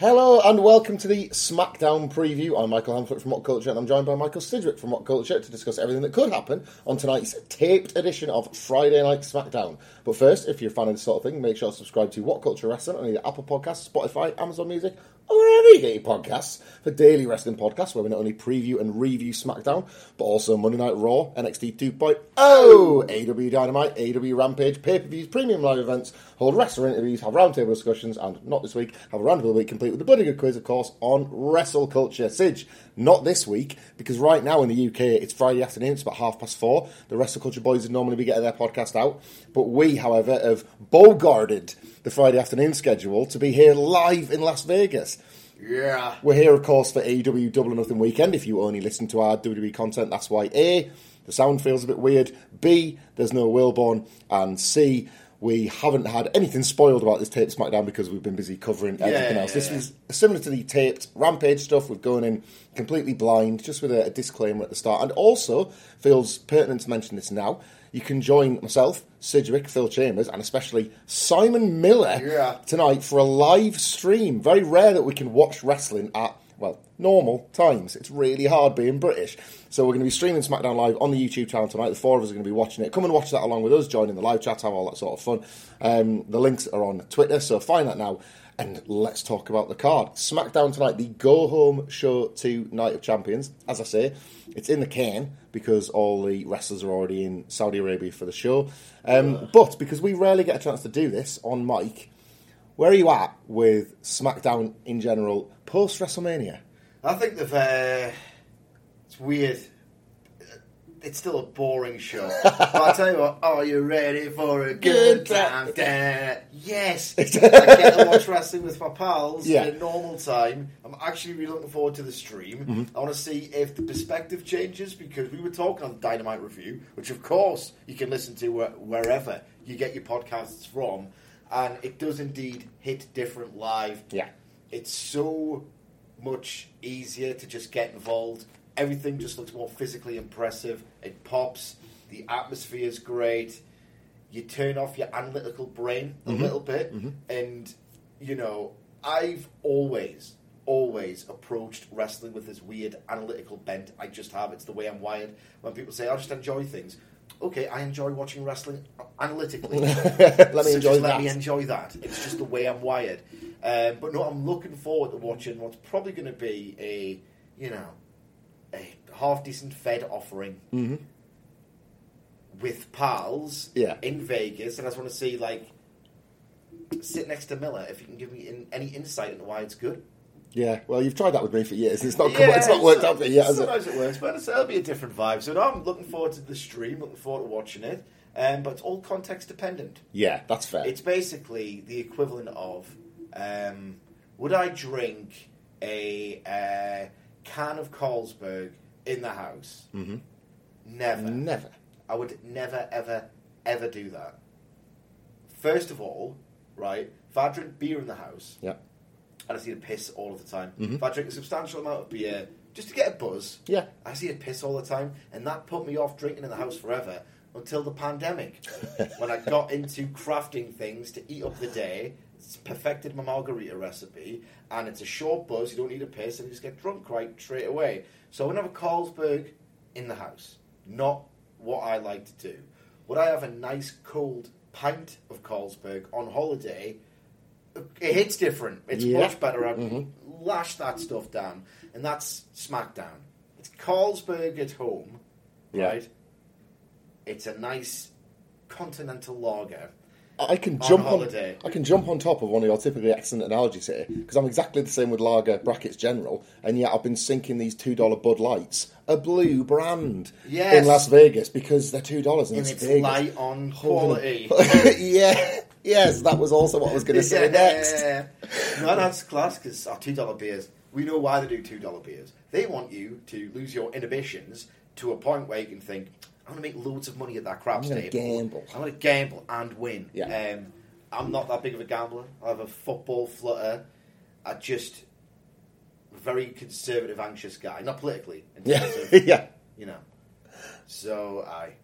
Hello and welcome to the SmackDown preview. I'm Michael Hamflett from What Culture and I'm joined by Michael Sidgwick from What Culture to discuss everything that could happen on tonight's taped edition of Friday Night SmackDown. But first, if you're a fan of this sort of thing, make sure to subscribe to What Culture Wrestling on either Apple Podcasts, Spotify, Amazon Music, or wherever you get your podcasts for daily wrestling podcasts where we not only preview and review SmackDown, but also Monday Night Raw, NXT 2.0, AEW Dynamite, AEW Rampage, pay-per-views, premium live events, hold wrestler interviews, have roundtable discussions, and not this week, have a roundtable week complete with the Bloody Good quiz, of course, on Wrestle Culture. Sige, not this week, because right now in the UK it's Friday afternoon, it's about half past four. The Wrestle Culture boys would normally be getting their podcast out, but we, however, have bogarted the Friday afternoon schedule to be here live in Las Vegas. Yeah. We're here, of course, for AEW Double or Nothing Weekend. If you only listen to our WWE content, that's why A, the sound feels a bit weird, B, there's no Wilbourn, and C, we haven't had anything spoiled about this taped SmackDown because we've been busy covering everything yeah, else. This yeah. was similar to the taped Rampage stuff. We've gone in completely blind, just with a, a disclaimer at the start. And also, feels pertinent to mention this now. You can join myself, Sidgwick, Phil Chambers, and especially Simon Miller tonight for a live stream. Very rare that we can watch wrestling at, well, normal times. It's really hard being British. So we're going to be streaming SmackDown Live on the YouTube channel tonight. The four of us are going to be watching it. Come and watch that along with us, join in the live chat, have all that sort of fun. Um, the links are on Twitter, so find that now. And let's talk about the card. SmackDown tonight, the go home show to Night of Champions. As I say, it's in the can because all the wrestlers are already in Saudi Arabia for the show. Um, but because we rarely get a chance to do this on mic, where are you at with SmackDown in general post WrestleMania? I think they've. Uh, it's weird. It's still a boring show. but I tell you what, are you ready for a good Good time? Yes! I get to watch wrestling with my pals Yeah. at normal time. I'm actually really looking forward to the stream. Mm-hmm. I want to see if the perspective changes because we were talking on Dynamite Review, which of course you can listen to wherever you get your podcasts from, and it does indeed hit different live. Yeah. It's so much easier to just get involved. Everything just looks more physically impressive. It pops. The atmosphere is great. You turn off your analytical brain a mm-hmm. little bit. Mm-hmm. And, you know, I've always, always approached wrestling with this weird analytical bent. I just have. It's the way I'm wired. When people say, I just enjoy things. Okay, I enjoy watching wrestling analytically. Let me So enjoy just that. Let me enjoy that. It's just the way I'm wired. Um, but no, I'm looking forward to watching what's probably going to be a, you know, a half decent Fed offering with pals Yeah. in Vegas, and I just want to see like sit next to Miller if you can give me in, any insight into why it's good. Yeah, well, you've tried that with me for years. It's not, come, it's not worked out for you yet, has it? Sometimes it works, but it'll be a different vibe. So I'm looking forward to the stream, looking forward to watching it. Um, but it's all context dependent. Yeah, that's fair. It's basically the equivalent of um, would I drink a uh, can of Carlsberg in the house? Mm-hmm. Never. Never. I would never, ever, ever do that. First of all, right, if I drink beer in the house, Yeah. And I see it piss all of the time, Mm-hmm. if I drink a substantial amount of beer just to get a buzz, Yeah. I see it piss all the time, and that put me off drinking in the house forever until the pandemic, when I got into crafting things to eat up the day. It's perfected my margarita recipe, and it's a short buzz. You don't need a piss, and you just get drunk right straight away. So I would have a Carlsberg in the house, not what I like to do. Would I have a nice cold pint of Carlsberg on holiday? It hits different. It's Yeah. much better. I mm-hmm. lash that stuff down, and that's SmackDown. It's Carlsberg at home, Yeah. right? It's a nice continental lager. I can on jump on. I can jump on top of one of your typically excellent analogies here because I'm exactly the same with lager brackets general, and yet I've been sinking these two dollar Bud Lights, a blue brand, Yes. in Las Vegas because they're two dollars and and it's it's Vegas. light on quality. yeah, yes, that was also what I was going to say next. Yeah. No, that's class because our two dollar beers. We know why they do two dollar beers. They want you to lose your inhibitions to a point where you can think, "I'm going to make loads of money at that craps gonna table. gamble." I'm going to gamble and win." Yeah. Um, I'm not that big of a gambler. I have a football flutter. I just very conservative, anxious guy. Not politically. Yeah, of, yeah, You know. So I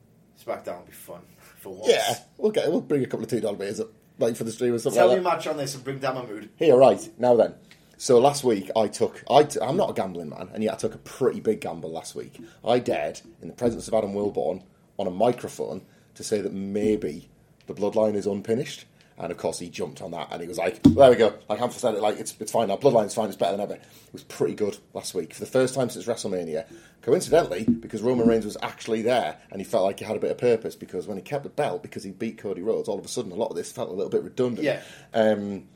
SmackDown will be fun for once. yeah. We'll get we'll bring a couple of two dollar beers up, like for the stream or something. Tell like me that. match on this and bring down my mood. Here, right now then. So last week I took I t- I'm not a gambling man, and yet I took a pretty big gamble last week. I dared, in the presence of Adam Wilbourn, on a microphone, to say that maybe the bloodline is unfinished. And of course, he jumped on that, and he was like, "There we go." Like Hamflett said, it like it's it's fine now. Bloodline's fine. It's better than ever. It was pretty good last week for the first time since WrestleMania. Coincidentally, because Roman Reigns was actually there, and he felt like he had a bit of purpose because when he kept the belt, because he beat Cody Rhodes, all of a sudden a lot of this felt a little bit redundant. Yeah. Um,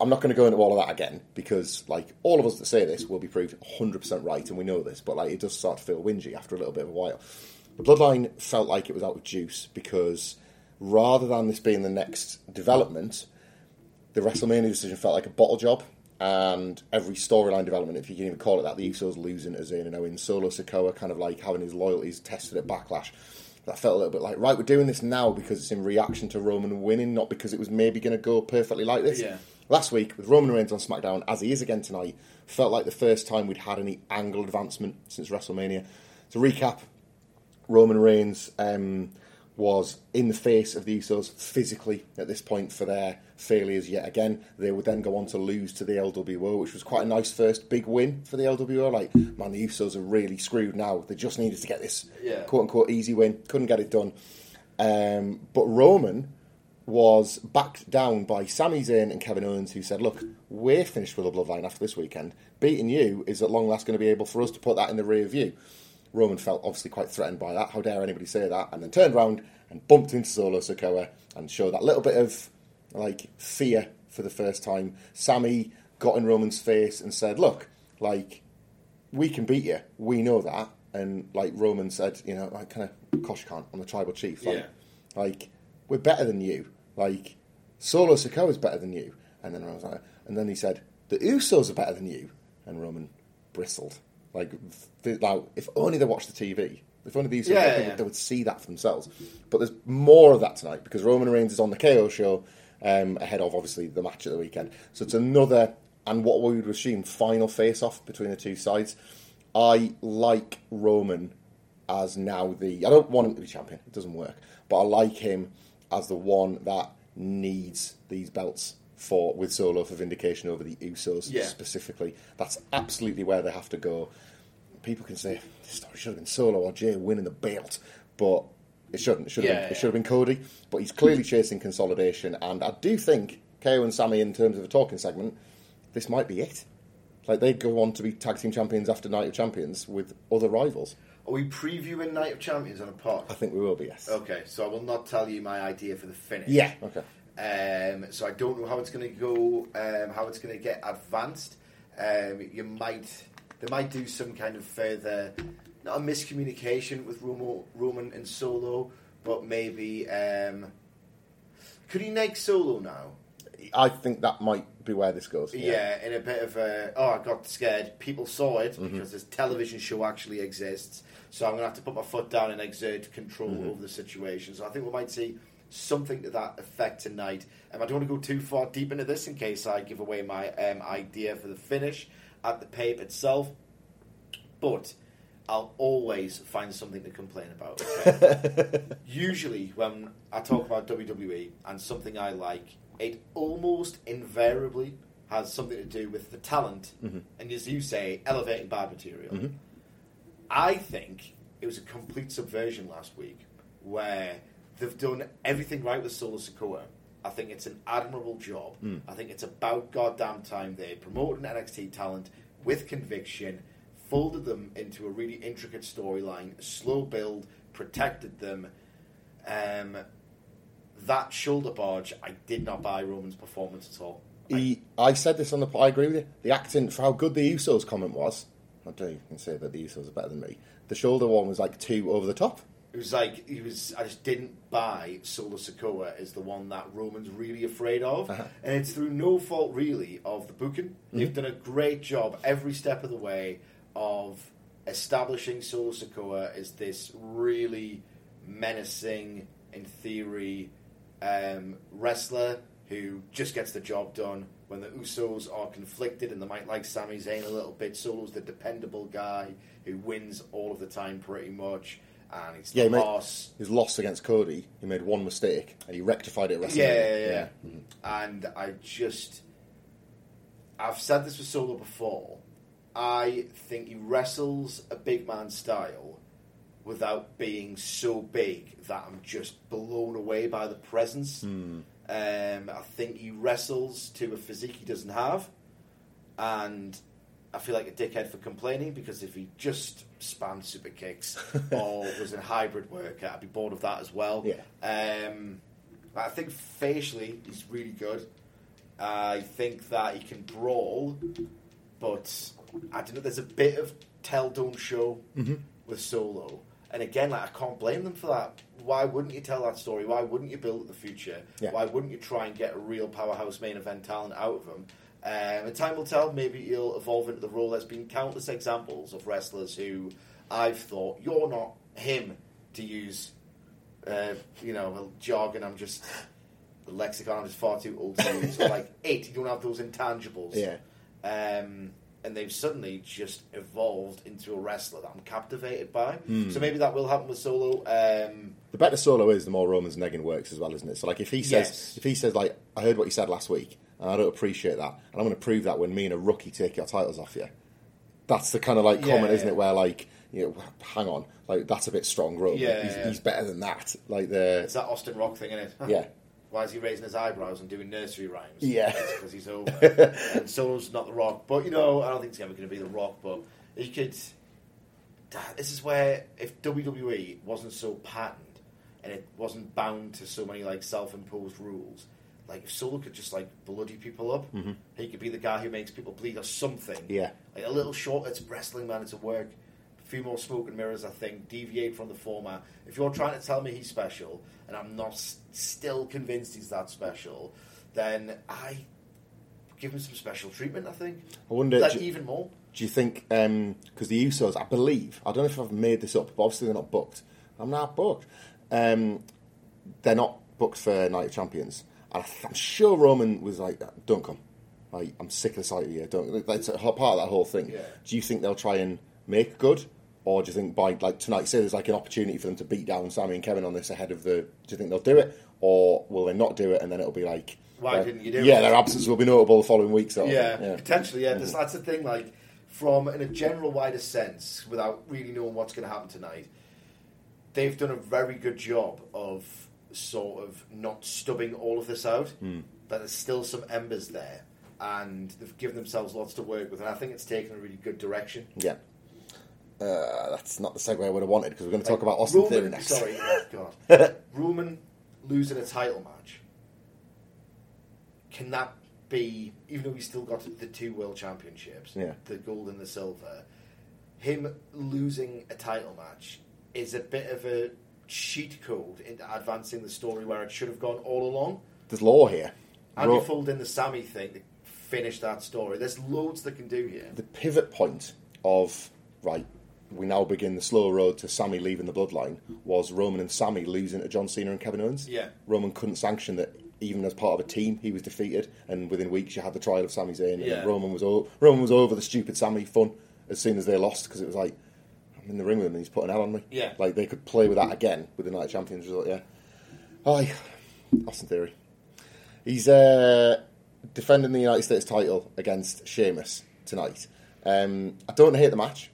I'm not going to go into all of that again because, like, all of us that say this will be proved 100% right, and we know this. But like, it does start to feel whingy after a little bit of a while. The Bloodline felt like it was out of juice because rather than this being the next development, the WrestleMania decision felt like a bottle job. And every storyline development, if you can even call it that, the Usos losing to Zayn and Owens, Solo Sikoa kind of like having his loyalties tested at Backlash. That felt a little bit like, right, we're doing this now because it's in reaction to Roman winning, not because it was maybe going to go perfectly like this. Yeah. Last week, with Roman Reigns on SmackDown, as he is again tonight, felt like the first time we'd had any angle advancement since WrestleMania. To recap, Roman Reigns um, was in the face of the Usos physically at this point for their failures yet again. They would then go on to lose to the LWO, which was quite a nice first big win for the LWO. Like, man, the Usos are really screwed now. They just needed to get this Yeah. quote unquote easy win. Couldn't get it done. Um, but Roman was backed down by Sami Zayn and Kevin Owens, who said, "Look, we're finished with the Bloodline after this weekend. Beating you is at long last going to be able for us to put that in the rear view." Roman felt obviously quite threatened by that. How dare anybody say that? And then turned around and bumped into Solo Sikoa and showed that little bit of like fear for the first time. Sami got in Roman's face and said, "Look, like we can beat you. We know that." And like Roman said, you know, like kind of Kosh can't. I'm the tribal chief. Like, Yeah. like we're better than you. Like Solo Sikoa is better than you. And then I was like, and then he said, the Usos are better than you. And Roman bristled. Like, th- like if only they watched the TV. If only these, Yeah, they, yeah. Would, they would see that for themselves. But there's more of that tonight because Roman Reigns is on the KO show um, ahead of obviously the match at the weekend. So it's another and what we would assume final face off between the two sides. I like Roman as now the. I don't want him to be champion. It doesn't work. But I like him as the one that needs these belts for with Solo for vindication over the Usos Yeah. specifically. That's absolutely where they have to go. People can say this story should have been Solo or Jay winning the belt, but it shouldn't. It should have Yeah, been, it yeah. should have been Cody. But he's clearly chasing consolidation, and I do think KO and Sami, in terms of a talking segment, this might be it. Like they go on to be tag team champions after Night of Champions with other rivals. Are we previewing Night of Champions on a pod? I think we will be. Yes. Okay, so I will not tell you my idea for the finish. Yeah. Okay. Um, so I don't know how it's going to go, um, how it's going to get advanced. Um, you might, they might do some kind of further, not a miscommunication with Romo, Roman and Solo, but maybe um, could he neg Solo now? I think that might be where this goes. Yeah. in a bit of a oh, I got scared. People saw it Mm-hmm. because this television show actually exists. So I'm going to have to put my foot down and exert control Mm-hmm. over the situation. So I think we might see something to that effect tonight. Um, I don't want to go too far deep into this in case I give away my um, idea for the finish at the pape itself. But I'll always find something to complain about. okay? Usually, when I talk about WWE and something I like, it almost invariably has something to do with the talent and, as you say, elevating bad material. I think it was a complete subversion last week where they've done everything right with Solo Sikoa. I think it's an admirable job. I think it's about goddamn time they promoted an NXT talent with conviction, folded them into a really intricate storyline, slow build, protected them. Um, that shoulder barge, I did not buy Roman's performance at all. He, I said this on the. I agree with you. The acting for how good the Usos comment was. I don't even say that the Usos are better than me. The shoulder one was like too over the top. It was like he was. I just didn't buy Solo Sikoa as the one that Roman's really afraid of, Uh-huh. and it's through no fault really of the booking. They've done a great job every step of the way of establishing Solo Sikoa as this really menacing, in theory, um, wrestler who just gets the job done. When the Usos are conflicted and they might like Sami Zayn a little bit, Solo's the dependable guy who wins all of the time pretty much, and he's Yeah, he made, his loss against Cody. He made one mistake and he rectified it. WrestleMania. Yeah, yeah, yeah. And I just, I've said this with Solo before. I think he wrestles a big man style without being so big that I'm just blown away by the presence. Um, I think he wrestles to a physique he doesn't have, and I feel like a dickhead for complaining because if he just spammed super kicks or was a hybrid worker, I'd be bored of that as well. Yeah. Um, I think facially he's really good. I think that he can brawl, but I don't know. There's a bit of tell don't show with Solo, and again, like I can't blame them for that. Why wouldn't you tell that story? Why wouldn't you build the future? Yeah. Why wouldn't you try and get a real powerhouse main event talent out of him? Um, and time will tell. Maybe he'll evolve into the role. There's been countless examples of wrestlers who I've thought you're not him to use. Uh, you know, jargon. I'm just the lexicon. I'm just far too old to use. So like eight, you don't have those intangibles. Yeah. Um, and they've suddenly just evolved into a wrestler that I'm captivated by. Hmm. So maybe that will happen with Solo. Um, The better Solo is, the more Roman's negging works as well, isn't it? So, like, if he says, Yes. if he says, like, I heard what you said last week, and I don't appreciate that, and I'm going to prove that when me and a rookie take your titles off you. That's the kind of like Yeah, comment, isn't it? Where like, you know, hang on, like that's a bit strong, Roman. Yeah, he's, yeah. he's better than that. Like the it's that Austin Rock thing, isn't it? Yeah. Why is he raising his eyebrows and doing nursery rhymes? Yeah. because he's over. and Solo's not the Rock, but you know, I don't think he's ever going to be the Rock. But he could. This is where if WWE wasn't so patterned and it wasn't bound to so many like self-imposed rules, like if Solo could just like bloody people up, he could be the guy who makes people bleed or something. Mm-hmm. Yeah. like a little short. It's wrestling, man. It's a work. A few more smoke and mirrors, I think. Deviate from the format. If you're trying to tell me he's special, and I'm not s- still convinced he's that special, then I give him some special treatment. I think. I wonder- like even more. Do you think because the Usos, I believe, I don't know if I've made this up, but obviously they're not booked. I'm not booked. Um, they're not booked for Night of Champions, and I'm sure Roman was like, "Don't come. Like, I'm sick of the sight of you. Don't." That's a part of that whole thing. Yeah. Do you think they'll try and make good, or do you think by like tonight, say there's like an opportunity for them to beat down Sami and Kevin on this ahead of the? Do you think they'll do it, or will they not do it, and then it'll be like, Why uh, didn't you do Yeah, it? Yeah, their absence will be notable the following week. Sort of Yeah, potentially. Yeah, There's that's the thing. Like from in a general wider sense, without really knowing what's going to happen tonight, they've done a very good job of sort of not stubbing all of this out. But there's still some embers there, and they've given themselves lots to work with, and I think it's taken a really good direction. Yeah. Uh, that's not the segue I would have wanted because we're going to talk about Austin Roman, Theory next. Sorry, oh God. Roman losing a title match. Can that be, even though he's still got the two world championships, Yeah. the gold and the silver, him losing a title match is a bit of a cheat code into advancing the story where it should have gone all along. There's law here. And Ro- you fold in the Sami thing to finish that story. There's loads they can do here. the pivot point of right, we now begin the slow road to Sami leaving the bloodline was Roman and Sami losing to John Cena and Kevin Owens. Yeah. Roman couldn't sanction that even as part of a team he was defeated, and within weeks you had the trial of Sami Zayn. Yeah. And Roman was o- Roman was over the stupid Sami fun as soon as they lost because it was like in the ring with him and he's putting out on me. Yeah. like they could play with that again with the Night of Champions result. Yeah, aye, Austin Theory. He's uh, defending the United States title against Sheamus tonight. Um, I don't hate the match.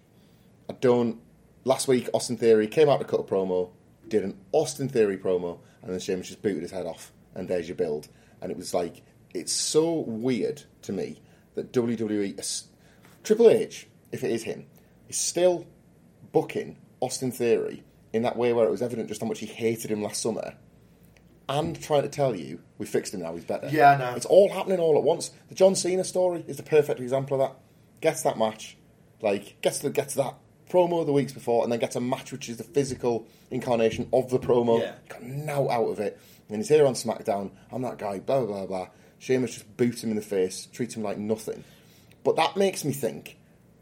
I don't. Last week, Austin Theory came out to cut a promo, did an Austin Theory promo, and then Sheamus just booted his head off. And there's your build. And it was like, it's so weird to me that WWE, Triple H, if it is him, is still booking Austin Theory in that way where it was evident just how much he hated him last summer and trying to tell you we fixed him now, he's better. Yeah, I know. It's all happening all at once. The John Cena story is the perfect example of that. Gets that match, like gets the gets that promo the weeks before, and then gets a match which is the physical incarnation of the promo. Yeah. Got no out of it. And he's here on SmackDown. I'm that guy. Blah blah blah. blah. Sheamus just boots him in the face, treats him like nothing. But that makes me think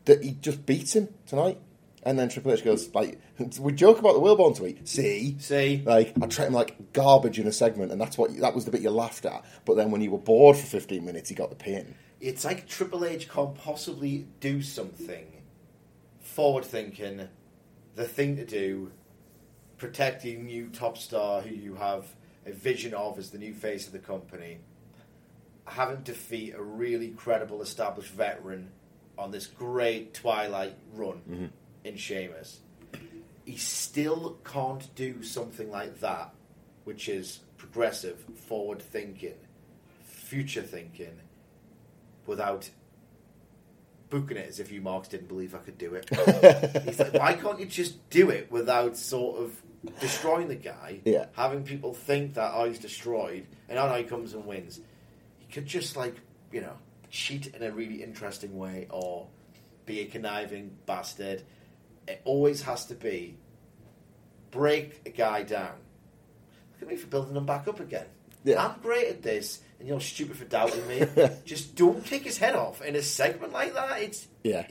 that he just beats him tonight. And then Triple H goes like, we joke about the Wilbourn tweet. See, See? like I treat him like garbage in a segment, and that's what that was the bit you laughed at. But then when you were bored for 15 minutes, he got the pin. It's like Triple H can't possibly do something forward thinking, the thing to do, protecting new top star who you have a vision of as the new face of the company, having to defeat a really credible established veteran on this great Twilight run mm-hmm. In Sheamus. He still can't do something like that, which is progressive, forward thinking, future thinking, without booking it as if you marks didn't believe I could do it. He's like, why can't you just do it without sort of destroying the guy, Yeah. having people think that oh he's destroyed, and oh no he comes and wins. He could just like you know cheat in a really interesting way or be a conniving bastard. It always has to be break a guy down. Look at me for building him back up again. Yeah. I'm great at this, and you're stupid for doubting me. Just don't kick his head off in a segment like that. It's Yeah.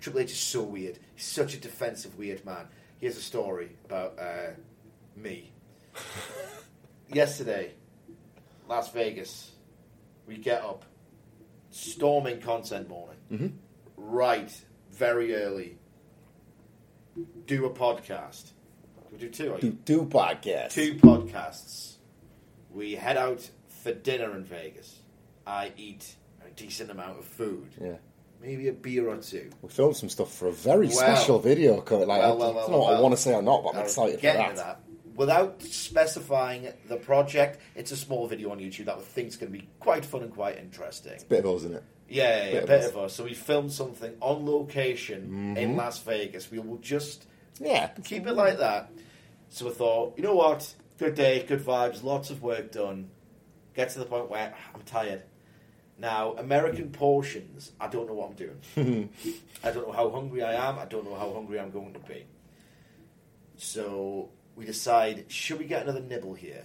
Triple H is so weird. He's such a defensive weird man. Here's a story about uh, me. Yesterday, Las Vegas, we get up, storming content morning, right, very early. Do a podcast. We do two. Do, do podcast. two podcasts. We head out for dinner in Vegas. I eat a decent amount of food. Yeah. Maybe a beer or two. We filmed some stuff for a very Well- special video. Like, I Well, well, don't well, know what I want to say or not, but I'm excited for that. that. Without specifying the project, it's a small video on YouTube that I think is going to be quite fun and quite interesting. Bit of us, isn't it? Yeah, yeah, Bit a of bit us. Mm-hmm. of us. So we filmed something on location in Las Vegas. We will just Yeah. keep it like that. So I thought, you know what? Good day, good vibes, lots of work done. Get to the point where I'm tired. Now, American portions, I don't know what I'm doing. I don't know how hungry I am. I don't know how hungry I'm going to be. So we decide, should we get another nibble here?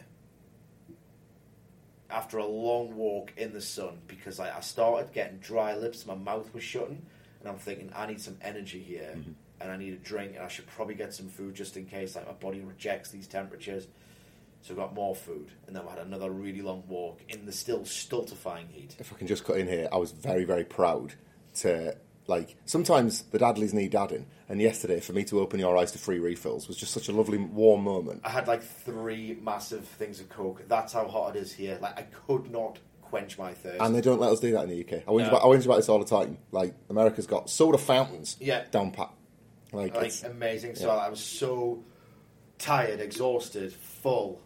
After a long walk in the sun, because I, I started getting dry lips, my mouth was shutting, and I'm thinking I need some energy here, mm-hmm. and I need a drink, and I should probably get some food just in case like my body rejects these temperatures. So I got more food, and then we had another really long walk in the still stultifying heat. If I can just cut in here, I was very, very proud to like. Sometimes the dadlies need dadding, and yesterday for me to open your eyes to free refills was just such a lovely, warm moment. I had like three massive things of coke. That's how hot it is here. Like I could not quench my thirst. And they don't let us do that in the UK. I whinge, No. about, I whinge about this all the time. Like America's got soda fountains, Yeah. down pat. Like, like it's, amazing. So yeah. I was so tired, exhausted, full.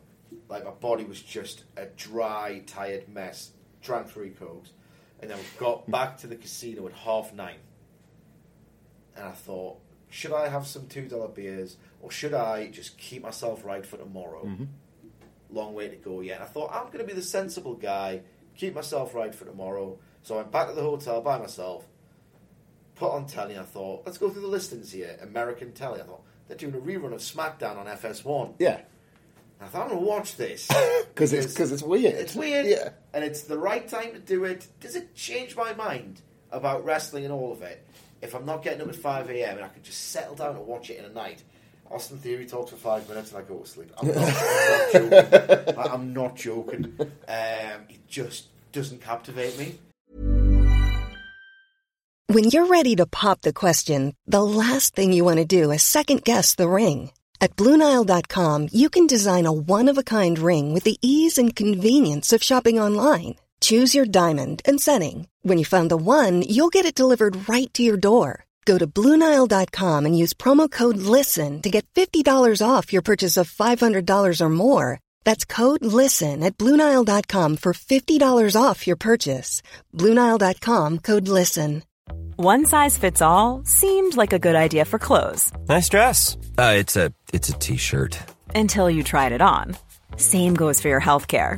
Like my body was just a dry, tired mess. Drank three cokes, and then we got back to the casino at half nine. And I thought, should I have some two dollar beers, or should I just keep myself right for tomorrow? Mm-hmm. Long way to go yet. And I thought I'm going to be the sensible guy, keep myself right for tomorrow. So I went back to the hotel by myself, put on telly. I thought, let's go through the listings here. American telly. I thought they're doing a rerun of SmackDown on FS1. yeah, I thought I'm going to watch this because it's because it's weird. It's weird, Yeah, and it's the right time to do it. Does it change my mind about wrestling and all of it? If I'm not getting up at five a.m. and I can just settle down and watch it in a night. Austin Theory talks for five minutes and I go to sleep. I'm not, I'm not joking. I- I'm not joking. Um, it just doesn't captivate me. When you're ready to pop the question, the last thing you want to do is second guess the ring. At Bluenile.com, you can design a one of a kind ring with the ease and convenience of shopping online. Choose your diamond and setting. When you find the one, you'll get it delivered right to your door. Go to Bluenile.com and use promo code LISTEN to get $50 off your purchase of $500 or more. That's code LISTEN at Bluenile.com for $50 off your purchase. Bluenile.com code LISTEN. One size fits all seemed like a good idea for clothes Nice dress. Uh, it's a it's a t-shirt. until you tried it on. Same goes for your healthcare.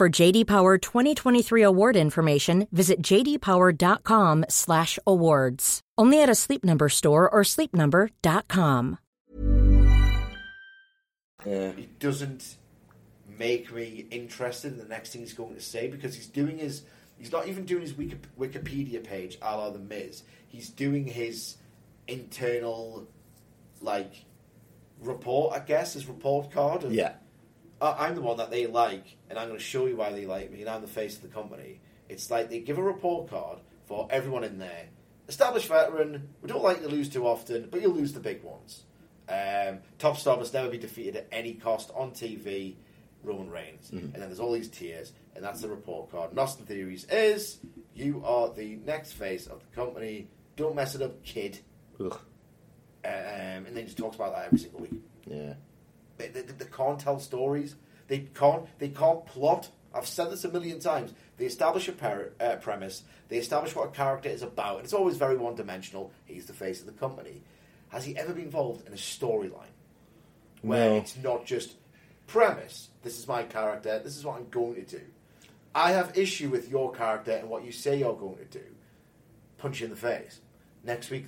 For JD Power 2023 award information, visit jdpower.com/awards. Only at a Sleep Number store or sleepnumber.com. Yeah. It doesn't make me interested in the next thing he's going to say because he's doing his. He's not even doing his Wikipedia page, a la the Miz. He's doing his internal, like, report. I guess his report card. Of, Yeah. "Uh, I'm the one that they like, and I'm going to show you why they like me, and I'm the face of the company. It's like they give a report card for everyone in there. Established veteran, we don't like to lose too often, but you'll lose the big ones. Um, top star must never be defeated at any cost on TV, Roman Reigns. And then there's all these tiers, and that's the report card. And Austin Theories is you are the next face of the company. Don't mess it up, kid. Ugh. Um, and then he just talks about that every single week. Yeah. They, they, they can't tell stories. They can't. They can't plot. I've said this a million times. They establish a per, uh, premise. They establish what a character is about, and it's always very one-dimensional. He's the face of the company. Has he ever been involved in a storyline where No. it's not just premise? This is my character. This is what I'm going to do. I have issue with your character and what you say you're going to do. Punch you in the face. Next week,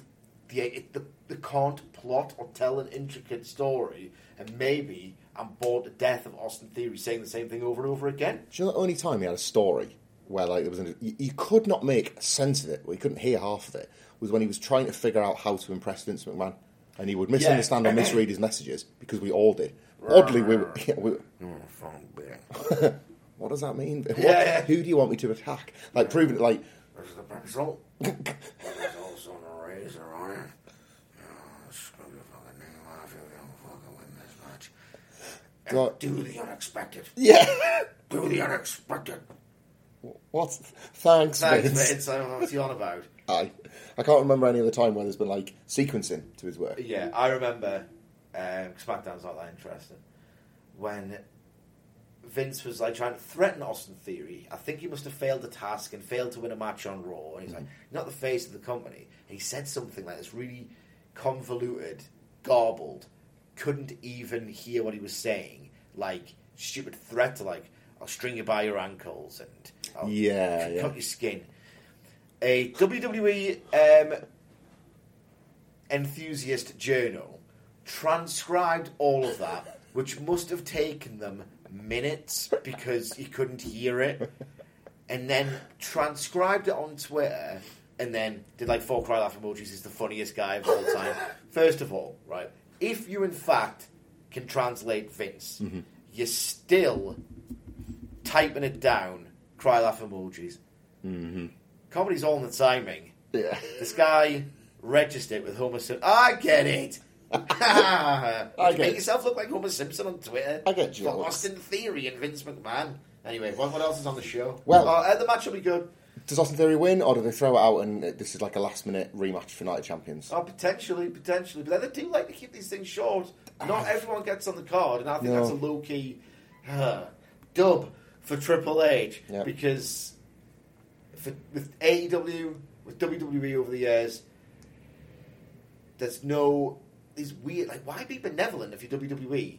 the, it, the, the can't plot or tell an intricate story, and maybe I'm bored to death of Austin Theory saying the same thing over and over again. Do you know the only time he had a story where like there was an, you, you could not make sense of it, or you couldn't hear half of it, was when he was trying to figure out how to impress Vince McMahon, and he would misunderstand or misread his messages because we all did. Oddly, we, were- yeah, we what does that mean? What- yeah. Who do you want me to attack? Like proving it, like There's the pencil. There's also a razor on it. Do the unexpected. yeah. Do the unexpected. what? Thanks, Thanks, Vince. Vince. I don't know what's he on about. I, I can't remember any other time where there's been like sequencing to his work. Yeah, I remember um, SmackDown's not that interesting. When Vince was like trying to threaten Austin Theory, I think he must have failed the task and failed to win a match on Raw. And he's like, "You're not the face of the company." And he said something like this really convoluted, garbled, couldn't even hear what he was saying. Like stupid threat to like, "I'll string you by your ankles and I'll Yeah, cut yeah. your skin." A WWE um, enthusiast journal transcribed all of that, which must have taken them minutes because he couldn't hear it, and then transcribed it on Twitter, and then did like four cry laugh emojis. He's the funniest guy of all time. First of all, right, if you in fact can translate Vince, you're still typing it down, cry laugh emojis. Comedy's all in the timing. Yeah. This guy registered with Homer Simpson. I get it. I get make it. yourself look like Homer Simpson on Twitter. I get jokes. Austin Theory and Vince McMahon. Anyway, what, what else is on the show? Well- uh, uh, the match will be good. Does Austin Theory win, or do they throw it out and this is like a last minute rematch for United Champions? Oh, potentially, potentially. But they do like to keep these things short. Not everyone gets on the card, and I think No. that's a low key uh, dub for Triple H Yeah. because for, with AEW, with WWE over the years, there's no these weird like why be benevolent if you're WWE?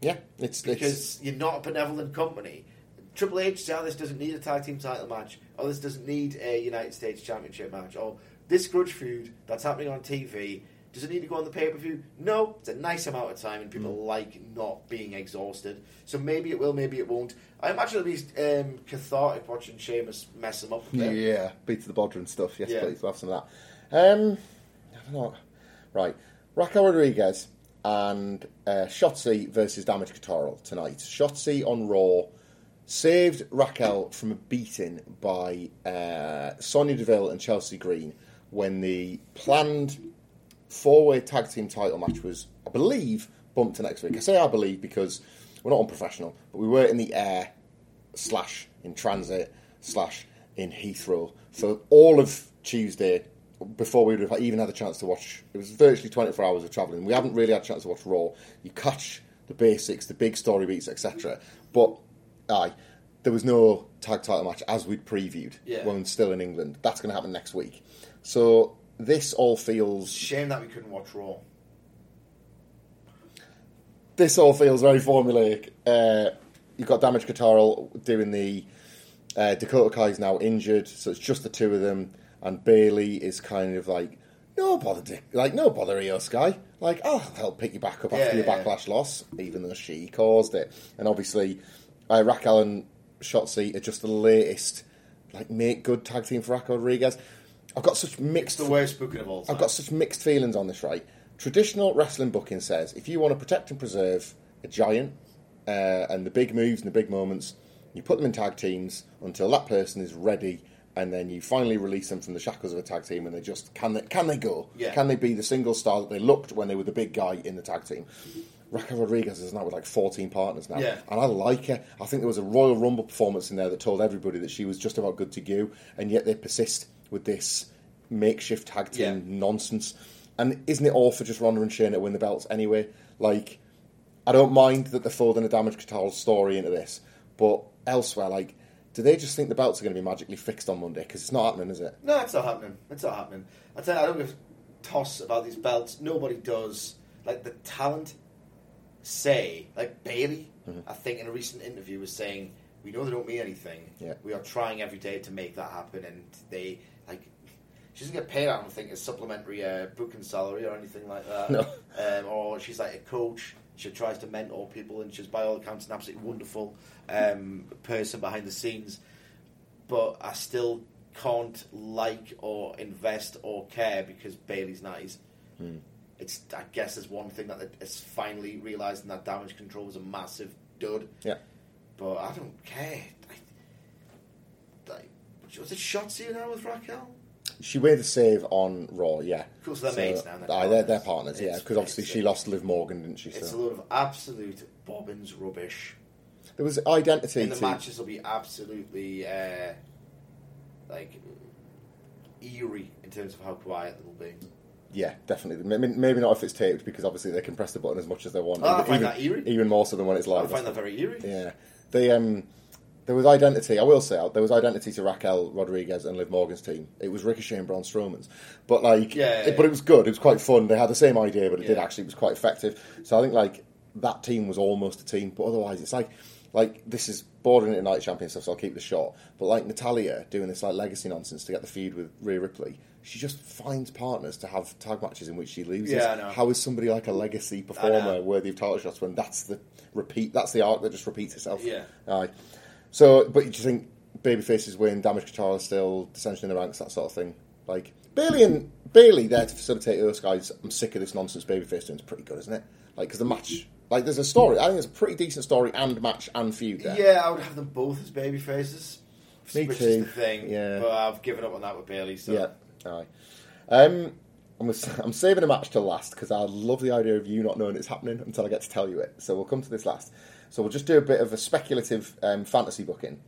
Yeah, it's Because it's you're not a benevolent company. Triple H said, oh, this doesn't need a tag team title match, or this doesn't need a United States Championship match, or this grudge feud that's happening on TV. Does it need to go on the pay per view? No, it's a nice amount of time, and people Mm. like not being exhausted. So maybe it will, maybe it won't. I imagine it'll be um, cathartic watching Sheamus mess them up. bit. yeah, beat to the bodger and stuff. Yes, Yeah. please, we'll have some of that. Um, I don't know. Right, Raquel Rodriguez and uh, Shotzi versus Damage CTRL tonight. Shotzi on Raw saved Raquel from a beating by uh, Sonya Deville and Chelsea Green when the planned four-way tag team title match was, I believe, bumped to next week. I say I believe because we're not unprofessional, but we were in the air slash in transit slash in Heathrow for all of Tuesday before we would have even had a chance to watch. It was virtually 24 hours of travelling. We haven't really had a chance to watch Raw. You catch the basics, the big story beats, etc. But aye, there was no tag title match as we'd previewed Yeah. when still in England. That's going to happen next week. So this all feels Shame that we couldn't watch Raw. this all feels very formulaic. Uh, you've got Damage CTRL doing the uh, Dakota Kai's now injured, so it's just the two of them, and Bayley is kind of like, no bother, Dick. like no bother, IYO SKY. Like I'll help pick you back up Yeah, after your yeah, backlash loss, even though she caused it. And obviously, uh, Raquel and Shotzi are just the latest, like make good tag team for Raquel Rodriguez. I've got such It's mixed the worst booking of all time. I've got such mixed feelings on this, right? Traditional wrestling booking says if you want to protect and preserve a giant uh, and the big moves and the big moments, you put them in tag teams until that person is ready, and then you finally release them from the shackles of a tag team, and they just can they can they go? Yeah. Can they be the single star that they looked when they were the big guy in the tag team? Raquel Rodriguez is now with like 14 partners now, Yeah. and I like her. I think there was a Royal Rumble performance in there that told everybody that she was just about good to go, and yet they persist with this makeshift tag team Yeah. nonsense. And isn't it all for just Ronda and Shayna to win the belts anyway? Like, I don't mind that they're folding a damage control story into this, but elsewhere, like, do they just think the belts are going to be magically fixed on Monday? Because it's not happening, is it? No, it's not happening. It's not happening. I tell you, I don't give a toss about these belts. Nobody does. Like the talent say, like Bayley, Mm-hmm. I think in a recent interview was saying, "We know they don't mean anything. Yeah. We are trying every day to make that happen." And they like. She doesn't get paid, I don't think, as supplementary uh, booking salary or anything like that. No. Um, or she's like a coach. She tries to mentor people, and she's by all accounts an absolutely wonderful um, person behind the scenes but I still can't like or invest or care because Bayley's nice. Hmm. It's I guess there's one thing that it's finally realising that damage control was a massive dud, Yeah. but I don't care. I, like, was it Shotzi now with Raquel? She made the save on Raw, yeah. So they're mates now, they're aye, they're, they're partners. partners, yeah. Because obviously she lost Liv Morgan, didn't she? It's a lot of absolute bobbins rubbish. There was identity And the matches will be absolutely uh, like eerie in terms of how quiet they'll be. Yeah, definitely. Maybe, maybe not if it's taped because obviously they can press the button as much as they want. Oh, I even, find even- that eerie. even more so than when it's live. I find that very eerie. Yeah, they um, there was identity. I will say there was identity to Raquel Rodriguez and Liv Morgan's team. It was Ricochet and Braun Strowman's, but like, Yeah, yeah, it- but it was good. It was quite fun. They had the same idea, but it did actually. It was quite effective. So I think like that team was almost a team, but otherwise it's like. Like this is bordering at night champion stuff, so I'll keep the shot. But like Natalya doing this like legacy nonsense to get the feud with Rhea Ripley, she just finds partners to have tag matches in which she loses. Yeah, I know. How is somebody like a legacy performer worthy of title shots when that's the repeat? That's the arc that just repeats itself. Yeah. Aye. So, but you think babyfaces win? Damage control is still dissension in the ranks, that sort of thing. Like Bayley and Bayley there to facilitate those guys. I'm sick of this nonsense. Babyface doing is pretty good, isn't it? Like because the match, like there's a story. I think it's a pretty decent story and match and feud there. Yeah, I would have them both as baby faces. Me which too. is the thing. Yeah. But I've given up on that with Bayley. So. Yeah. Aye. Um, I'm, I'm saving a match to last because I love the idea of you not knowing it's happening until I get to tell you it. So we'll come to this last. So we'll just do a bit of a speculative um, fantasy booking.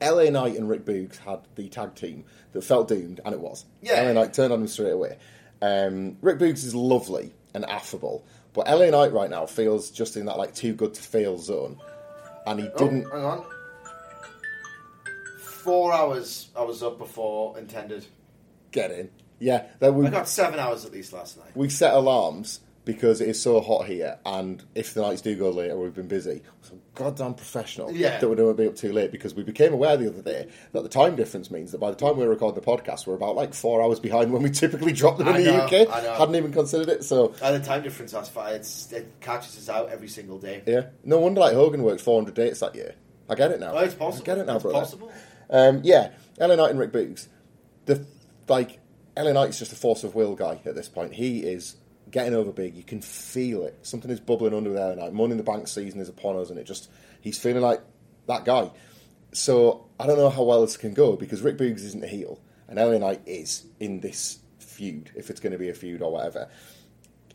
LA Knight and Rick Boogs had the tag team that felt doomed, and it was. Yeah. LA Knight turned on him straight away. Um, Rick Boogs is lovely and affable, but LA Knight right now feels just in that like too good to fail zone, and he Oh, didn't. hang on. Four hours I was up before intended. Get in. Yeah, we I got seven hours at least last night. we set alarms because it is so hot here, and if the nights do go later, we've been busy. So goddamn professional Yeah. that we don't be up too late because we became aware the other day that the time difference means that by the time we record the podcast, we're about like four hours behind when we typically drop them in I the know, UK. I know. Hadn't even considered it. So And the time difference, that's fine. It's, it catches us out every single day. yeah, no wonder like Hogan worked 400 dates that year. I get it now. Oh, it's possible. I get it now, it's brother. possible. Um, yeah, LA Knight and Rick Boogs. The like LA Knight's just a force of will guy at this point. He is getting over big. You can feel it. Something is bubbling under there. Like Money in the Bank season is upon us, and it just he's feeling like that guy. So I don't know how well this can go because Rick Boogs isn't a heel, and LA Knight is in this feud, if it's going to be a feud or whatever.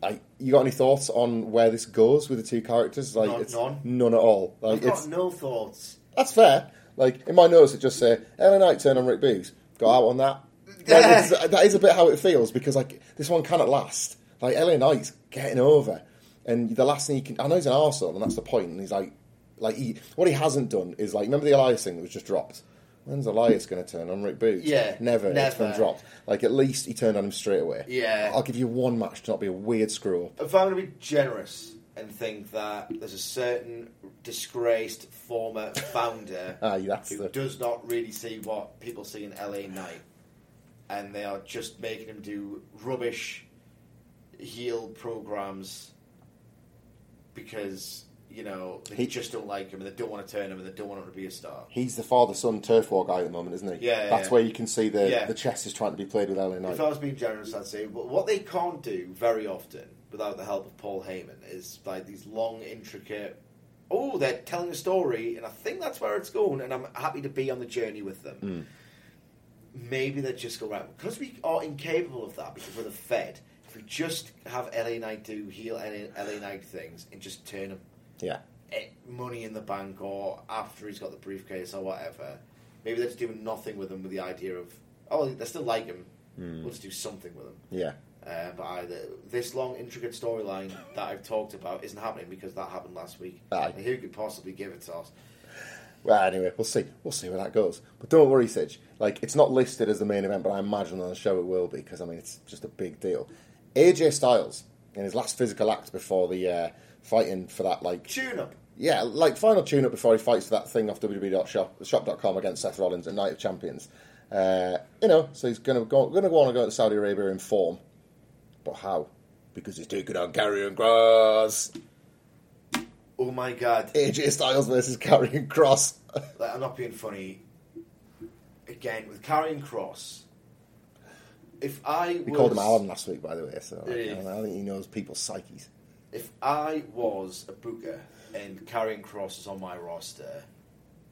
I, you got any thoughts on where this goes with the two characters? Like, None- it's none. none at all. Like, I've got it's no thoughts. that's fair. Like in my notes, it just say LA Knight turn on Rick Boogs. Got out on that. It's- that is a bit how it feels because like this one cannot last. Like LA Knight's getting over, and the last thing he can. I know he's an arsehole, and that's the point. And he's like, like he, what he hasn't done is like remember the Elias thing that was just dropped. When's Elias going to turn on Rick Boogs? Yeah, never. It's been dropped. Like at least he turned on him straight away. Yeah. I'll give you one match to not be a weird screw up. If I'm going to be generous and think that there's a certain disgraced former founder Aye, who the- does not really see what people see in LA Knight, and they are just making him do rubbish heel programs because you know they He- just don't like him and they don't want to turn him and they don't want him to be a star. He's the father-son turf war guy at the moment, isn't he? Yeah, That's yeah. where you can see the Yeah. the chess is trying to be played with LA Knight. If I was being generous, I'd say but what they can't do very often without the help of Paul Heyman is like these long, intricate. Oh, they're telling a story, and I think that's where it's going, and I'm happy to be on the journey with them. Hmm. Maybe they just go right because we are incapable of that because we're the Fed. If we just have LA Knight do heel LA, LA Knight things and just turn him yeah. eh, money in the bank or after he's got the briefcase or whatever. Maybe they're just doing nothing with him with the idea of, oh, they still like him. We'll just do something with him. Yeah. Uh, but I, the, this long, intricate storyline that I've talked about isn't happening because that happened last week. Aye. And who could possibly give it to us? Well, anyway, we'll see. We'll see where that goes. But don't worry, Sidge. Like, it's not listed as the main event, but I imagine on the show it will be because I mean it's just a big deal. AJ Styles in his last physical act before the uh, fighting for that, like, Tune up. yeah, like final tune-up before he fights for that thing off WWE.shop.com against Seth Rollins at Night of Champions. Uh, you know, so he's going to go, going to want to go to Saudi Arabia in form. But how? Because he's taking on Karrion Kross. Oh my god. AJ Styles versus Karrion Kross. Like, I'm not being funny. Again, with Karrion Kross, if I We was, called him Alan last week, by the way, so like, Yeah. I think he knows people's psyches. if I was a booker and Karrion Kross is on my roster,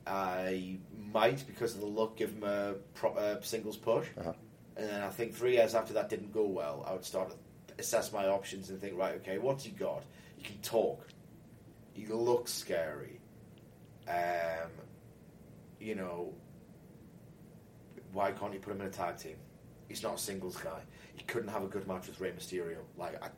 I might, because of the look, give him a proper singles push. Uh-huh. And then I think three years after that didn't go well, I would start to assess my options and think, right, okay, what's he got? He can talk. He looks scary. Um, you know, why can't you put him in a tag team? He's not a singles guy. He couldn't have a good match with Rey Mysterio. Like I,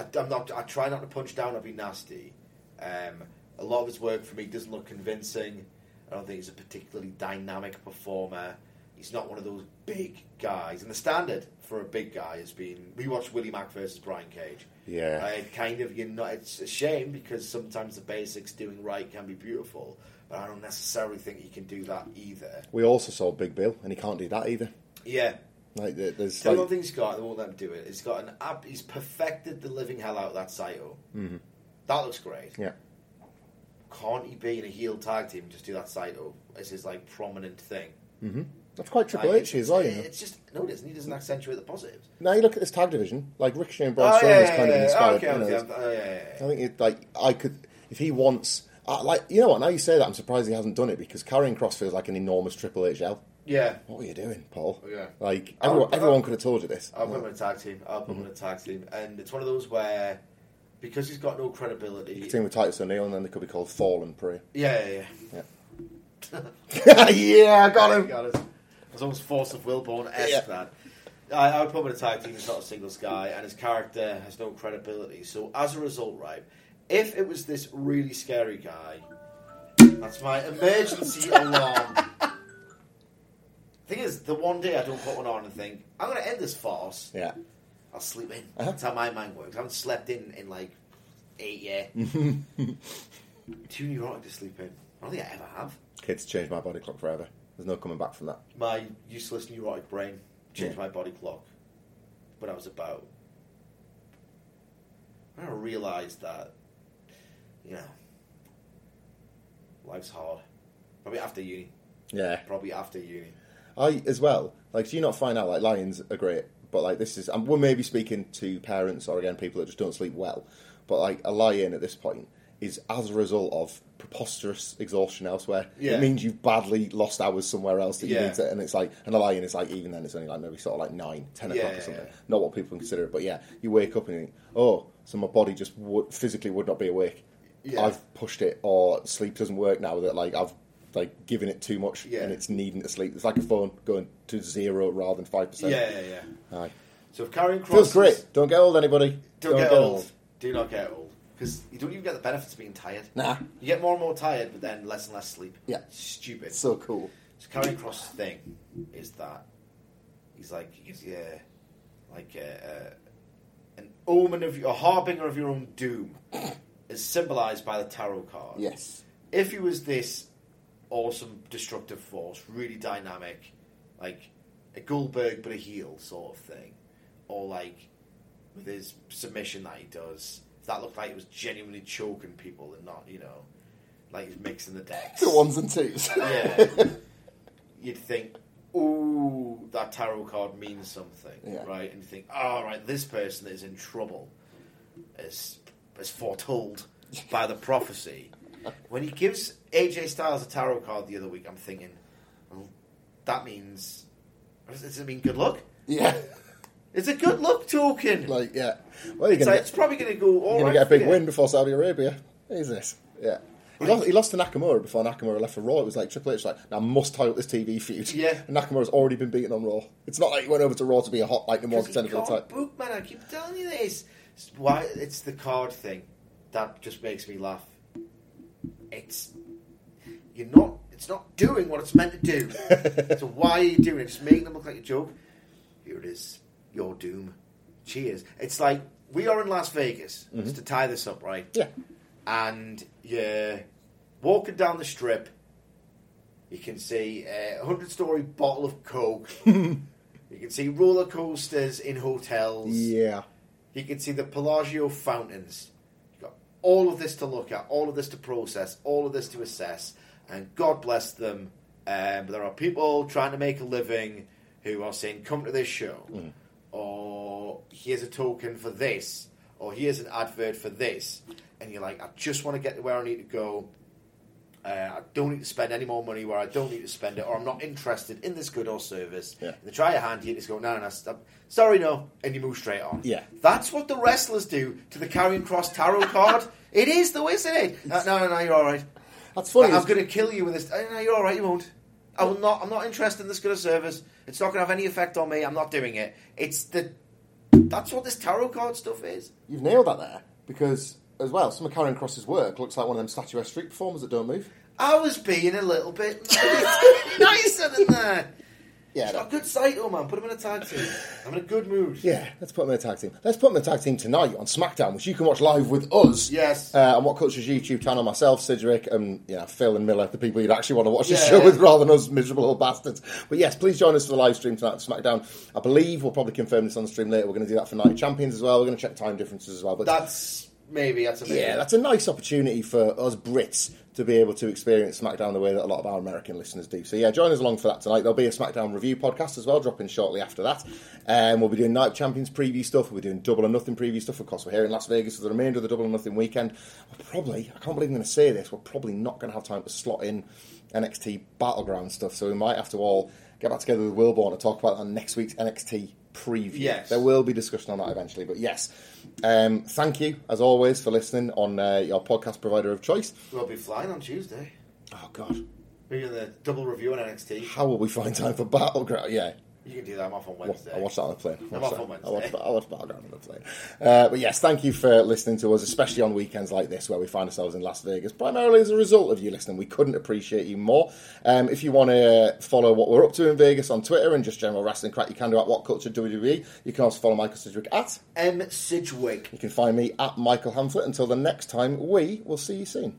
I, I'm not. I try not to punch down or be nasty. Um, a lot of his work for me doesn't look convincing. I don't think he's a particularly dynamic performer. He's not one of those big guys. And the standard for a big guy has been we watched Willie Mack versus Brian Cage. Yeah. Uh, kind of you know it's a shame because sometimes the basics doing right can be beautiful, but I don't necessarily think he can do that either. We also saw Big Bill, and he can't do that either. Yeah. Like, there- there's Tell like, one thing he's got, they won't let him do it. He's got an app. He's perfected the living hell out of that Saito. Mm-hmm. That looks great. yeah, Can't he be in a heel tag team and just do that Saito as his like prominent thing? That's quite Triple H as well. You. It's just no, it isn't. He doesn't accentuate the positives. Now you look at this tag division, like Ricochet and Braun Oh, Strowman yeah, is yeah, kind of inspired. okay, you know, okay, oh, yeah, yeah, yeah. I think it, like I could, if he wants, uh, like you know what? Now you say that, I'm surprised he hasn't done it because Karrion Kross feels like an enormous Triple H L. Yeah. What were you doing, Paul? Yeah. Like I'll- everyone, I'll- could have told you this. I'll put him in a tag team. I'll put him in a tag team, and it's one of those where because he's got no credibility. Team with Titus O'Neil, and then they could be called Fall and Prey. Yeah, yeah, yeah. yeah, I got him. Got. It's almost force of willborn esque Yeah. that. I, I would put him in a tag team. He's not a singles guy, and his character has no credibility. So as a result, right, if it was this really scary guy, that's my emergency alarm. Thing is, the one day I don't put one on and think I'm going to end this farce, Yeah, I'll sleep in. Uh-huh. That's how my mind works. I haven't slept in in like eight years. Too neurotic to sleep in. I don't think I ever have. kids changed my body clock forever. There's no coming back from that. my useless neurotic brain changed Yeah. my body clock when I was about. I realised that, you know, life's hard. Probably after uni. Yeah, Probably after uni. I as well. Like, do you not find out like lions are great, but like this is, and we're maybe speaking to parents or again people that just don't sleep well. But like a lie-in at this point is as a result of preposterous exhaustion elsewhere. Yeah. It means you've badly lost hours somewhere else that you need to, and it's like, and a lie-in is like even then it's only like maybe sort of like nine, ten Yeah, o'clock yeah, or something. yeah. Not what people consider it, but yeah, you wake up and you think, oh, so my body just would, physically would not be awake. Yeah. I've pushed it, or sleep doesn't work now. That like I've like given it too much, Yeah. and it's needing to sleep. It's like a phone going to zero rather than five percent. Yeah, yeah, yeah. Aye. So if Karrion Kross Feels great. Don't get old, anybody. Don't, get, old. Do not get old. Because you don't even get the benefits of being tired. Nah. You get more and more tired, but then less and less sleep. Yeah. Stupid. So cool. So Karrion Kross's thing is that he's like he gives you a, like a, a, an omen of a harbinger of your own doom, is symbolised by the tarot card. Yes. If he was this awesome destructive force, really dynamic, like a Goldberg but a heel sort of thing, or like with his submission that he does, that looked like it was genuinely choking people and not, you know, like he's mixing the decks. The ones and twos. Yeah. You'd think, ooh, that tarot card means something, Yeah. right? And you think, oh, right, this person is in trouble, as, as foretold by the prophecy. When he gives AJ Styles a tarot card the other week, I'm thinking, well, that means, does it mean good luck? yeah. It's a good luck token. Like yeah. Well, you're it's, gonna like, get, it's probably going to go all you're gonna get a big win before Saudi Arabia. Who's this? Yeah. He lost, he lost to Nakamura before Nakamura left for Raw. It was like Triple H, like, now I must tie up this TV feud. Yeah. And Nakamura's already been beaten on Raw. It's not like he went over to Raw to be a hot, like, number one Because he contender for the title. book, man. I keep telling you this. It's why it's the card thing that just makes me laugh. It's you're not. It's not doing what it's meant to do. so why are you doing it? Just making them look like a joke. Here it is. Your doom. Cheers. It's like we are in Las Vegas. Just to tie this up, right? Yeah. and you're walking down the strip. You can see a hundred story bottle of Coke. you can see roller coasters in hotels. Yeah. You can see the Bellagio fountains. You've got all of this to look at, all of this to process, all of this to assess, and God bless them. Um, but there are people trying to make a living who are saying, "Come to this show," or "Here's a token for this," or "Here's an advert for this," and you're like, "I just want to get to where I need to go." Uh, I don't need to spend any more money where I don't need to spend it, or I'm not interested in this good or service. Yeah. They try your hand, you just go, no, no, no, stop. sorry, no, and you move straight on. Yeah. That's what the wrestlers do to the Karrion Kross tarot card. it is, though, isn't it? Uh, no, no, no, you're all right. That's funny. I'm going to kill you with this. Uh, no, you're all right, you won't. I will not. I'm not interested in this good of service. It's not going to have any effect on me. I'm not doing it. It's the. That's what this tarot card stuff is. You've nailed that there. Because, as well, some of Karrion Kross's work looks like one of them statuesque street performers that don't move. I was being a little bit nicer than that. Yeah. He's got a good sight, oh man. Put him in a tag team. I'm in a good mood. Yeah, let's put them in a tag team. Let's put them in a tag team tonight on SmackDown, which you can watch live with us. Yes. Uh, on What Culture's YouTube channel, myself, Sidgwick, and yeah, Phil and Miller, the people you'd actually want to watch this Yeah. show with rather than us miserable old bastards. But yes, please join us for the live stream tonight on SmackDown. I believe we'll probably confirm this on the stream later. We're going to do that for Night Champions as well. We're going to check time differences as well. But That's maybe that's a maybe. yeah, that's a nice opportunity for us Brits to be able to experience SmackDown the way that a lot of our American listeners do. So yeah, join us along for that tonight. There'll be a SmackDown review podcast as well, dropping shortly after that. Um, we'll be doing Night Champions preview stuff. We'll be doing Double or Nothing preview stuff. Of course, we're here in Las Vegas for the remainder of the Double or Nothing weekend. We're probably, I can't believe I'm going to say this, we're probably not going to have time to slot in NXT Battleground stuff. So we might have to all get back together with Wilbourn to talk about that next week's NXT preview. Yes. There will be discussion on that eventually. But yes, um, thank you as always for listening on uh, your podcast provider of choice. We'll be flying on Tuesday. Oh God, We're doing the double review on NXT. how will we find time for Battleground? Yeah. You can do that. I'm off on Wednesday. I watched that on the plane. I I'm off that. on I watched, I watched Battleground on the plane. Uh, but yes, thank you for listening to us, especially on weekends like this where we find ourselves in Las Vegas, primarily as a result of you listening. We couldn't appreciate you more. Um, if you want to follow what we're up to in Vegas on Twitter and just general wrestling crack, you can do at What Culture WWE. You can also follow Michael Sidgwick at. M. Sidgwick. You can find me at Michael Hamflett. Until the next time, we will see you soon.